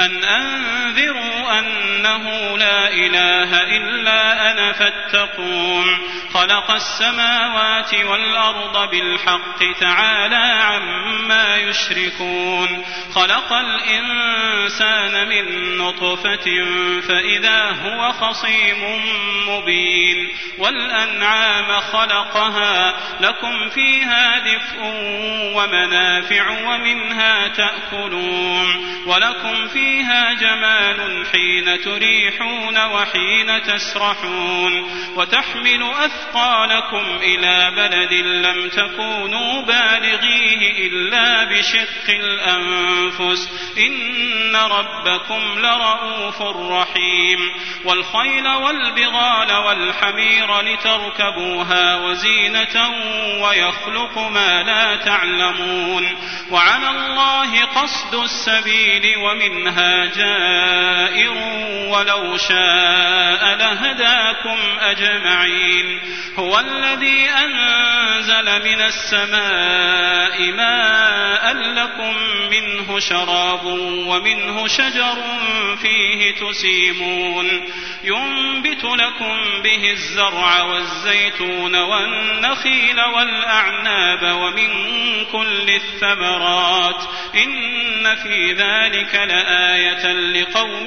أن أنذروا أنه لا إله إلا أنا فاتقون خلق السماوات والأرض بالحق تعالى عما يشركون خلق الإنسان من نطفة فإذا هو خصيم مبين والأنعام خلقها لكم فيها دفء ومنافع ومنها تأكلون ولكم فيها جمال حين تريحون وحين تسرحون وتحمل أثقالكم إلى بلد لم تكونوا بالغيه إلا بشق الأنفس. إن ربكم لرؤوف رحيم. والخيل والبغال والحمير لتركبوها وزينة ويخلق ما لا تعلمون. وعلى الله قصد السبيل ومنها جائر ولو شاء لهداكم أجمعين. هو الذي أنزل من السماء ماء لكم منه شراب ومنه شجر فيه تسيمون. ينبت لكم به الزرع والزيتون والنخيل والأعناب ومن كل الثمرات. إن في ذلك لآية لقوم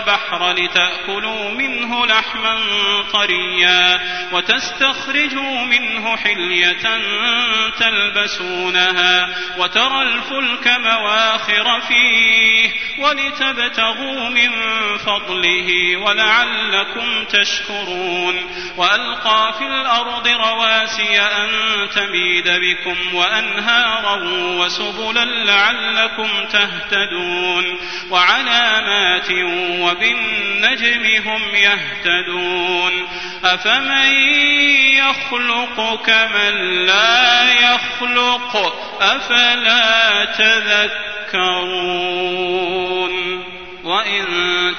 البحر لتأكلوا منه لحما طريا وتستخرجوا منه حلية تلبسونها وترى الفلك مواخر فيه ولتبتغوا من فضله ولعلكم تشكرون وألقى في الأرض رواسي أن تميد بكم وأنهارا وسبلا لعلكم تهتدون وعلامات وبالنجم هم يهتدون أفمن يخلق كمن لا يخلق أفلا تذكرون وإن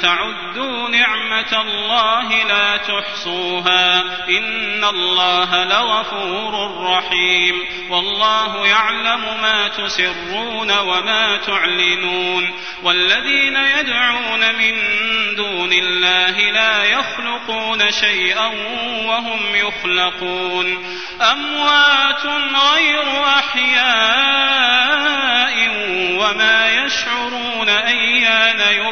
تعدوا نعمة الله لا تحصوها إن الله لغفور رحيم والله يعلم ما تسرون وما تعلنون والذين يدعون من دون الله لا يخلقون شيئا وهم يخلقون أموات غير أحياء وما يشعرون أيان يبعثون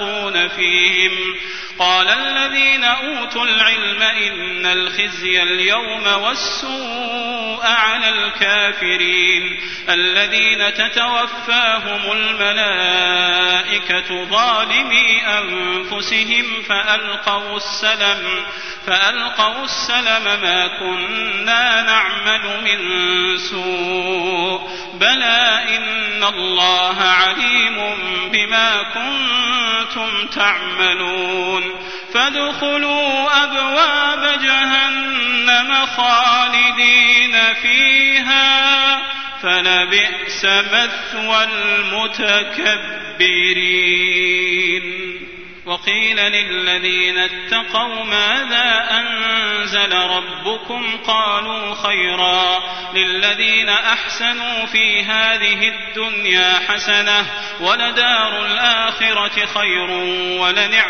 تشاقون فيهم. قال الذين أوتوا العلم إن الخزي اليوم والسوء على الكافرين. الذين تتوفاهم الملائكة ظالمي أنفسهم فألقوا السلم فألقوا السلم ما كنا نعمل من سوء. بلى إن الله عليم بما كنتم تعملون فادخلوا أبواب جهنم خالدين فيها فلبئس مثوى المتكبرين وقيل للذين اتقوا ماذا أنزل ربكم قالوا خيرا للذين أحسنوا في هذه الدنيا حسنة ولدار الآخرة خير ولنعم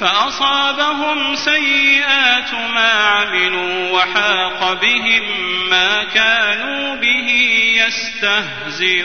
فأصابهم سيئات ما عملوا وحاق بهم ما كانوا به يستهزئون.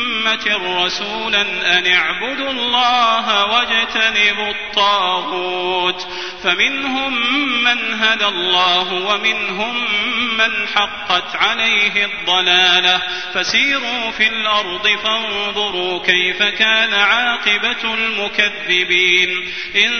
رسولا أن اعبدوا الله واجتنبوا الطاغوت فمنهم من هدى الله ومنهم من حقت عليه الضلاله فسيروا في الأرض فانظروا كيف كان عاقبة المكذبين إن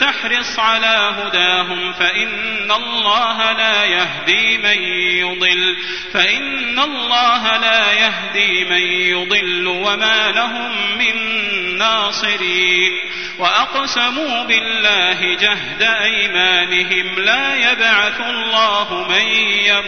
تحرص على هداهم فإن الله لا يهدي من يضل فإن الله لا يهدي من يضل وما لهم من ناصرين وأقسموا بالله جهد أيمانهم لا يبعث الله من يموت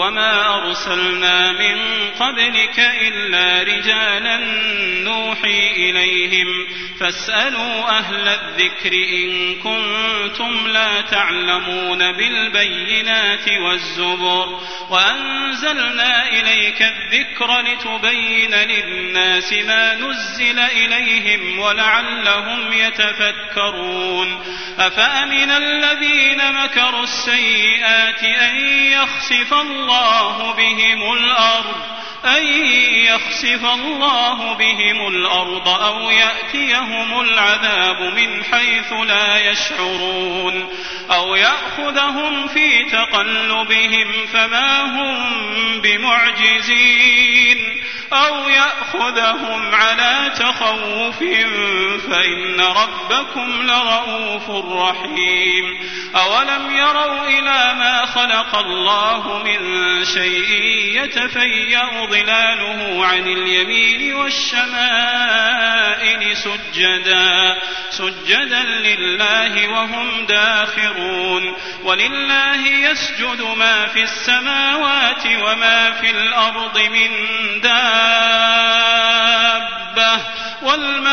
وما أرسلنا من قبلك إلا رجالا نوحي إليهم فاسألوا أهل الذكر إن كنتم لا تعلمون بالبينات والزبر وأنزلنا إليك الذكر لتبين للناس ما نزل إليهم ولعلهم يتفكرون أفأمن الذين مكروا السيئات أن يخسف الله بهم الأرض أن يخسف الله بهم الأرض أو يأتيهم العذاب من حيث لا يشعرون أو يأخذهم في تقلبهم فما هم بمعجزين أو يأخذهم على تخوف فإن ربكم لرؤوف رحيم أولم يروا إلى ما خلق الله من شيء يتفيأ ظلاله عن اليمين والشمائل سجدا سجدا لله وهم داخرون. ولله يسجد ما في السماوات وما في الأرض من دابة والملائكة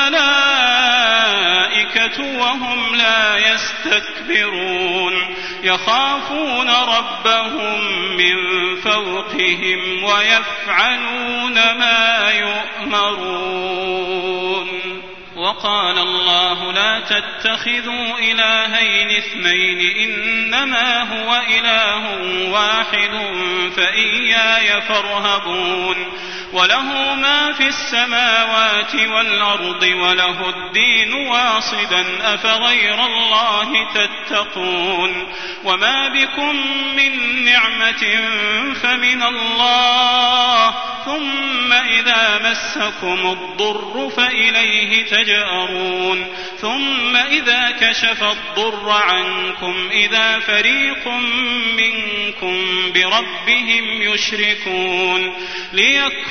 وهم لا يستكبرون. يخافون ربهم من فوقهم ويفعلون ما يؤمرون. وقال الله لا تتخذوا إلهين اثنين إنما هو إله واحد فإياي فارهبون. وله ما في السماوات والأرض وله الدين واصبا أفغير الله تتقون؟ وما بكم من نعمة فمن الله ثم إذا مسكم الضر فإليه تجأرون؟ ثم إذا كشف الضر عنكم إذا فريق منكم بربهم يشركون؟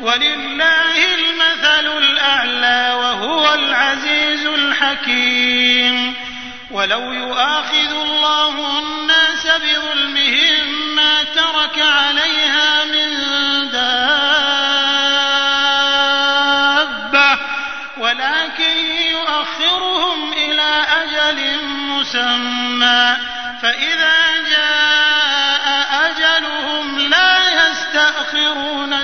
ولله المثل الأعلى وهو العزيز الحكيم. ولو يؤاخذ الله الناس بظلمهم ما ترك عليها من دابة ولكن يؤخرهم إلى أجل مسمى. فإذا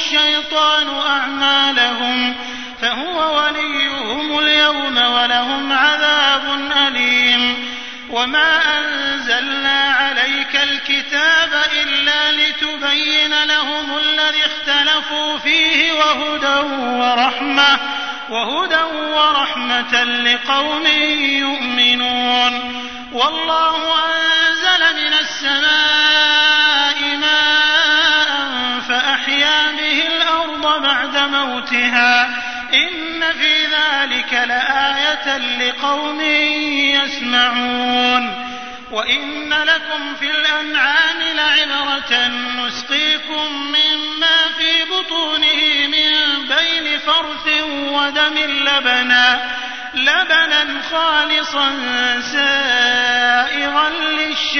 الشيطان أعمالهم فهو وليهم اليوم ولهم عذاب أليم. وما أنزلنا عليك الكتاب إلا لتبين لهم الذي اختلفوا فيه وهدى ورحمة وهدى ورحمة لقوم يؤمنون. والله أنزل من السماء موتها إن في ذلك لآية لقوم يسمعون وإن لكم في الأنعام لعبرة نسقيكم مما في بطونه من بين فرث ودم لبنا لبنا خالصا سائغا للشاربين.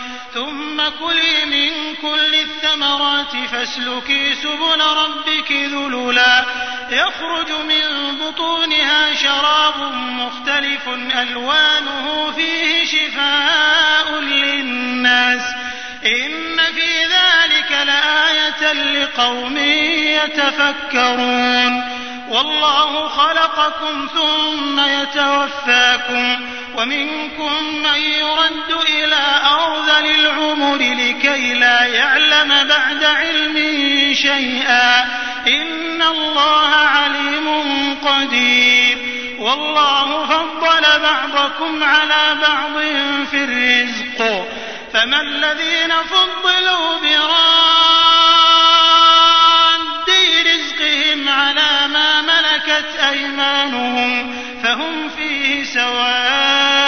ثم كلي من كل الثمرات فاسلكي سبل ربك ذللا. يخرج من بطونها شراب مختلف ألوانه فيه شفاء للناس. إن في ذلك لآية لقوم يتفكرون. والله خلقكم ثم يتوفاكم ومنكم من يرد العمر لكي لا يعلم بعد علم شيئا. إن الله عليم قدير. والله فضل بعضكم على بعض في الرزق. فما الذين فضلوا براد رزقهم على ما ملكت أيمانهم فهم فيه سواء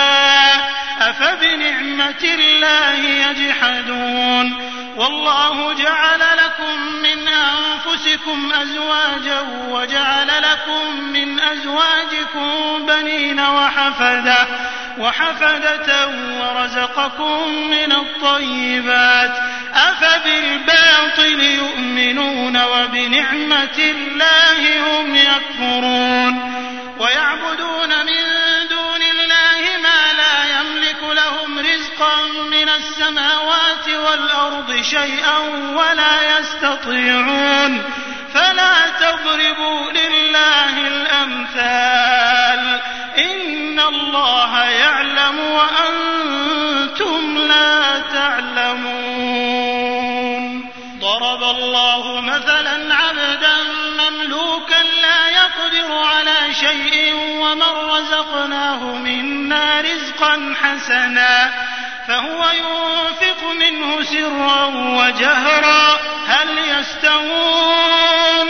أفبنعمة الله يجحدون والله جعل لكم من أنفسكم أزواجا وجعل لكم من أزواجكم بنين وحفدة وحفدة ورزقكم من الطيبات. أفبالباطل يؤمنون وبنعمة الله هم يكفرون. ويعبدون من شيئا ولا يستطيعون. فلا تضربوا لله الأمثال. إن الله يعلم وأنتم لا تعلمون. ضرب الله مثلا عبدا مملوكا لا يقدر على شيء ومن رزقناه منا رزقا حسنا. فهو ينفق منه سرا وجهرا. هل يستوون؟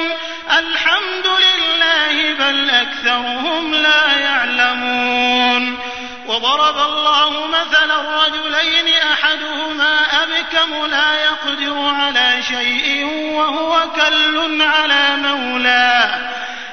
الحمد لله بل أكثرهم لا يعلمون. وضرب الله مثلا رجلين أحدهما أبكم لا يقدر على شيء وهو كل على مولاه.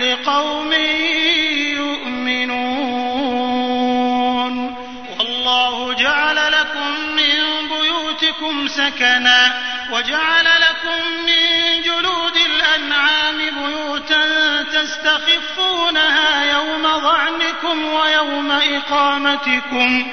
لقوم يؤمنون. والله جعل لكم من بيوتكم سكنا وجعل لكم من جلود الأنعام بيوتا تستخفونها يوم ظعنكم ويوم إقامتكم.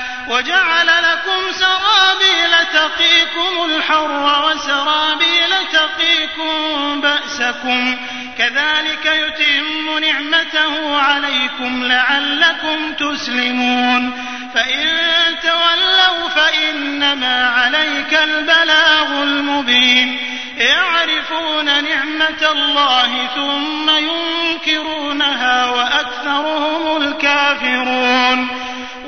وجعل لكم سرابيل تقيكم الحر وسرابيل تقيكم بأسكم. كذلك يتم نعمته عليكم لعلكم تسلمون. فإن تولوا فإنما عليك البلاغ المبين. يعرفون نعمة الله ثم ينكرونها وأكثرهم الكافرون.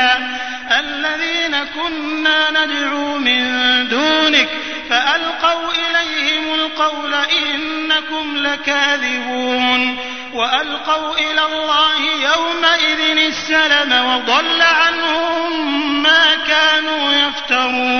كنا الذين كنا ندعو من دونك فألقوا إليهم القول إنكم لكاذبون وألقوا إلى الله يومئذ السلم وضل عنهم ما كانوا يفترون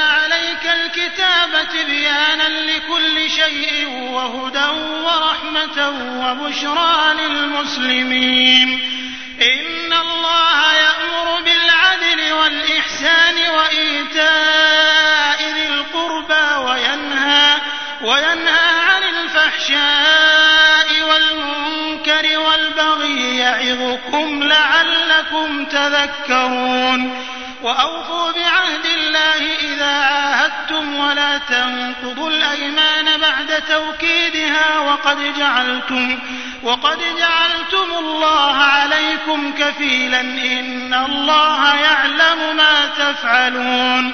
الكتاب تبيانا لكل شيء وهدى ورحمة وبشرى للمسلمين. إن الله يأمر بالعدل والإحسان وإيتاء ذي القربى وينهى وينهى عن الفحشاء والمنكر والبغي يعظكم لعلكم تذكرون. وأوفوا بعهد الله تنقضوا الأيمان بعد توكيدها وقد جعلتم وقد جعلتم الله عليكم كفيلا إن الله يعلم ما تفعلون.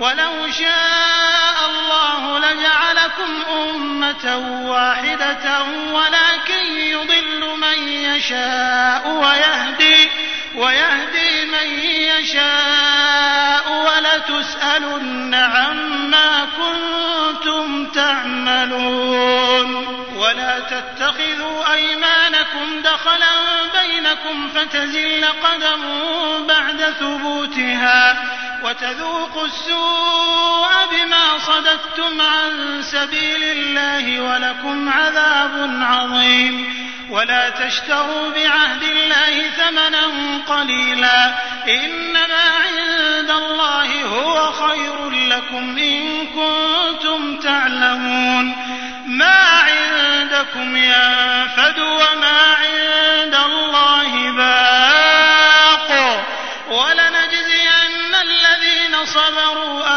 ولو شاء الله لجعلكم أمة واحدة ولكن يضل من يشاء ويهدي ويهدي من يشاء ولتسألن عما كنتم تعملون. ولا تتخذوا أيمانكم دخلا بينكم فتزل قدم بعد ثبوتها. وتذوقوا السوء بما صددتم عن سبيل الله ولكم عذاب عظيم. ولا تشتروا بعهد الله ثمنا قليلا. إنما عند الله هو خير لكم إن كنتم تعلمون. ما عندكم ينفد وما عند الله باق. صبروا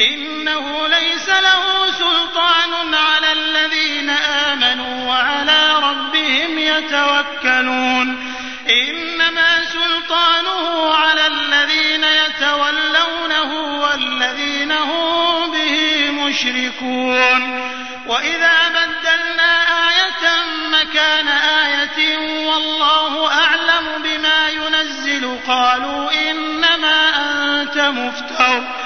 إنه ليس له سلطان على الذين آمنوا وعلى ربهم يتوكلون. إنما سلطانه على الذين يتولونه والذين هم به مشركون. وإذا بدلنا آية مكان آية والله أعلم بما ينزل. قالوا إنما أنت مفتر.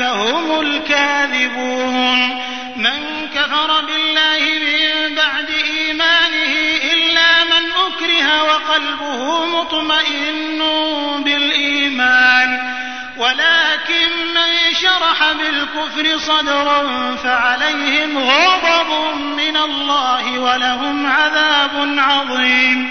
هم الكاذبون. من كفر بالله من بعد إيمانه إلا من أكره وقلبه مطمئن بالإيمان. ولكن من شرح بالكفر صدرا فعليهم غضب من الله ولهم عذاب عظيم.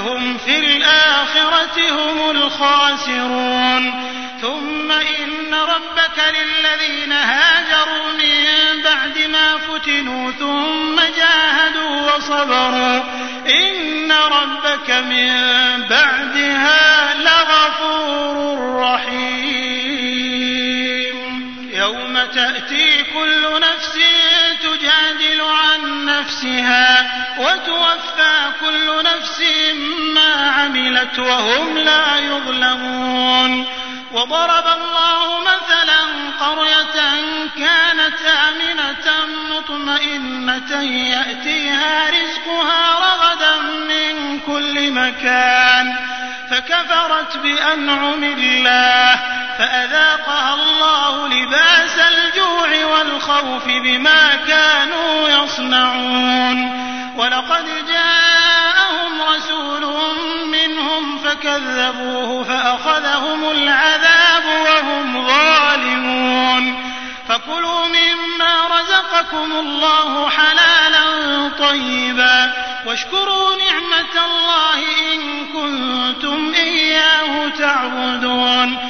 أنهم في الآخرة هم الخاسرون. ثم إن ربك للذين هاجروا من بعد ما فتنوا ثم جاهدوا وصبروا. إن ربك من بعدها لغفور رحيم. يوم تأتي كل نفس تجادل عن نفسها وتوفى كل نفس ما عملت وهم لا يظلمون. وضرب الله مثلا قرية كانت آمنة مطمئنة يأتيها رزقها رغدا من كل مكان فكفرت بأنعم الله فأذاقها الله لباس الجوع والخوف بما كانوا يصنعون. ولقد جاءهم رسول منهم فكذبوه فأخذهم العذاب وهم ظالمون. فكلوا مما رزقكم الله حلالا طيبا. واشكروا نعمة الله إن كنتم إياه تعبدون.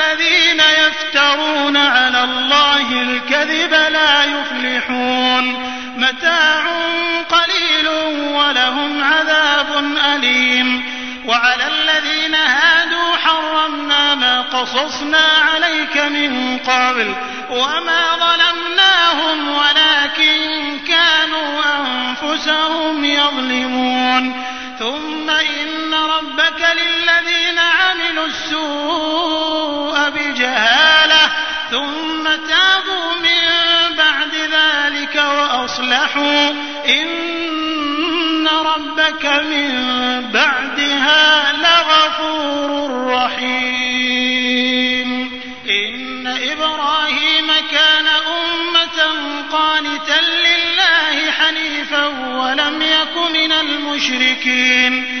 الذين يفترون على الله الكذب لا يفلحون. متاع قليل ولهم عذاب أليم. وعلى الذين هادوا حرمنا ما قصصنا عليك من قبل وما ظلمناهم ولكن كانوا أنفسهم يظلمون. ثم إن ربك للذين عملوا السوء بجهالة ثم تابوا من بعد ذلك وأصلحوا. إن ربك من بعدها لغفور رحيم. إن إبراهيم كان أمة قانتا لله حنيفا ولم يك من المشركين.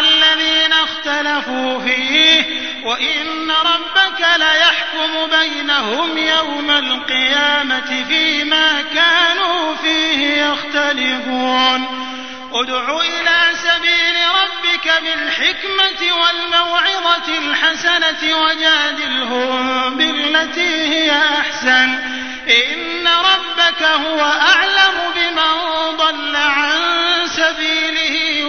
اختلفوا فيه وإن ربك ليحكم بينهم يوم القيامة فيما كانوا فيه يختلفون. ادع إلى سبيل ربك بالحكمة والموعظة الحسنة وجادلهم بالتي هي أحسن. إن ربك هو أعلم بمن ضل عن سبيله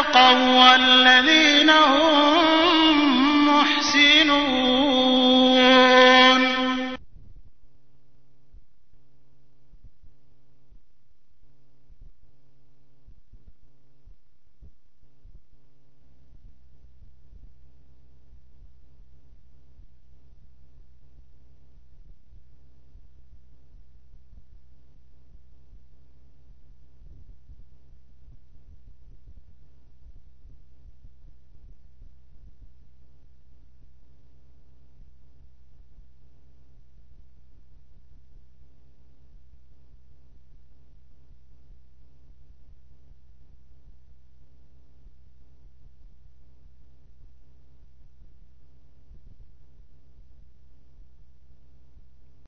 اتقوا والذين هم